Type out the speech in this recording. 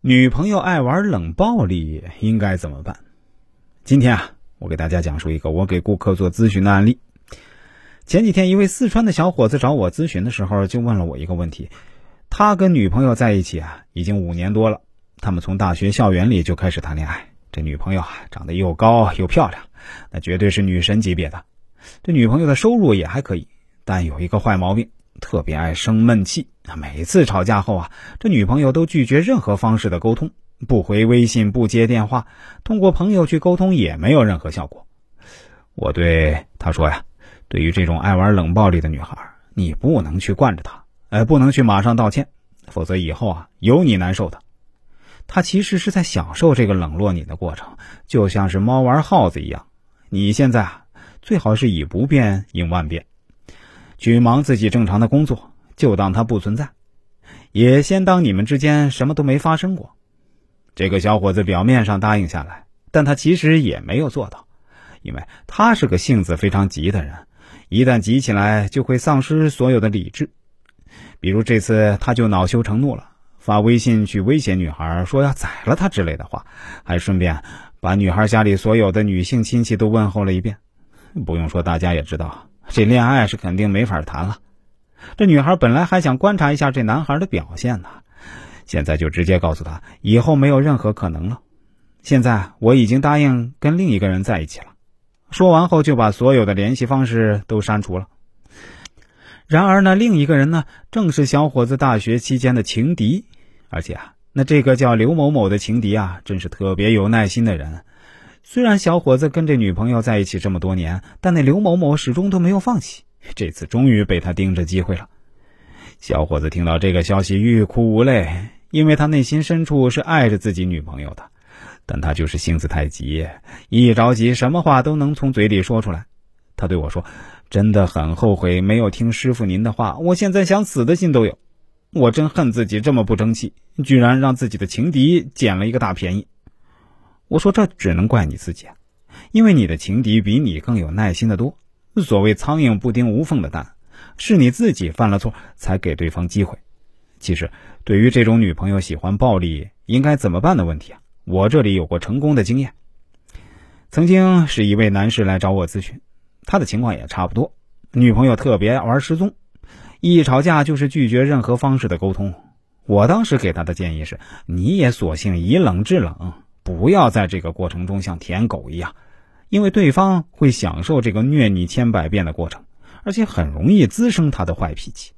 女朋友爱玩冷暴力，应该怎么办？今天啊，我给大家讲述一个我给顾客做咨询的案例。前几天，一位四川的小伙子找我咨询的时候，就问了我一个问题：他跟女朋友在一起啊，已经五年多了。他们从大学校园里就开始谈恋爱。这女朋友啊，长得又高又漂亮，那绝对是女神级别的。这女朋友的收入也还可以，但有一个坏毛病。特别爱生闷气，每次吵架后啊，这女朋友都拒绝任何方式的沟通，不回微信，不接电话，通过朋友去沟通也没有任何效果。我对他说呀，对于这种爱玩冷暴力的女孩，你不能去惯着她，哎，不能去马上道歉，否则以后啊有你难受的。她其实是在享受这个冷落你的过程，就像是猫玩耗子一样。你现在啊，最好是以不变应万变。去忙自己正常的工作，就当他不存在，也先当你们之间什么都没发生过。这个小伙子表面上答应下来，但他其实也没有做到，因为他是个性子非常急的人，一旦急起来就会丧失所有的理智。比如这次，他就恼羞成怒了，发微信去威胁女孩，说要宰了他之类的话，还顺便把女孩家里所有的女性亲戚都问候了一遍。不用说，大家也知道。这恋爱是肯定没法谈了。这女孩本来还想观察一下这男孩的表现呢，现在就直接告诉他以后没有任何可能了。现在我已经答应跟另一个人在一起了。说完后就把所有的联系方式都删除了。然而呢，另一个人呢，正是小伙子大学期间的情敌，而且啊，那这个叫刘某某的情敌啊，真是特别有耐心的人。虽然小伙子跟这女朋友在一起这么多年，但那刘某某始终都没有放弃。这次终于被他盯着机会了。小伙子听到这个消息，欲哭无泪，因为他内心深处是爱着自己女朋友的，但他就是性子太急，一着急什么话都能从嘴里说出来。他对我说：“真的很后悔没有听师傅您的话，我现在想死的心都有。我真恨自己这么不争气，居然让自己的情敌捡了一个大便宜。”我说：“这只能怪你自己，因为你的情敌比你更有耐心的多。所谓苍蝇不叮无缝的蛋，是你自己犯了错才给对方机会。其实，对于这种女朋友喜欢暴力应该怎么办的问题啊，我这里有过成功的经验。曾经是一位男士来找我咨询，他的情况也差不多，女朋友特别玩失踪，一吵架就是拒绝任何方式的沟通。我当时给他的建议是：你也索性以冷制冷。”不要在这个过程中像舔狗一样，因为对方会享受这个虐你千百遍的过程，而且很容易滋生他的坏脾气。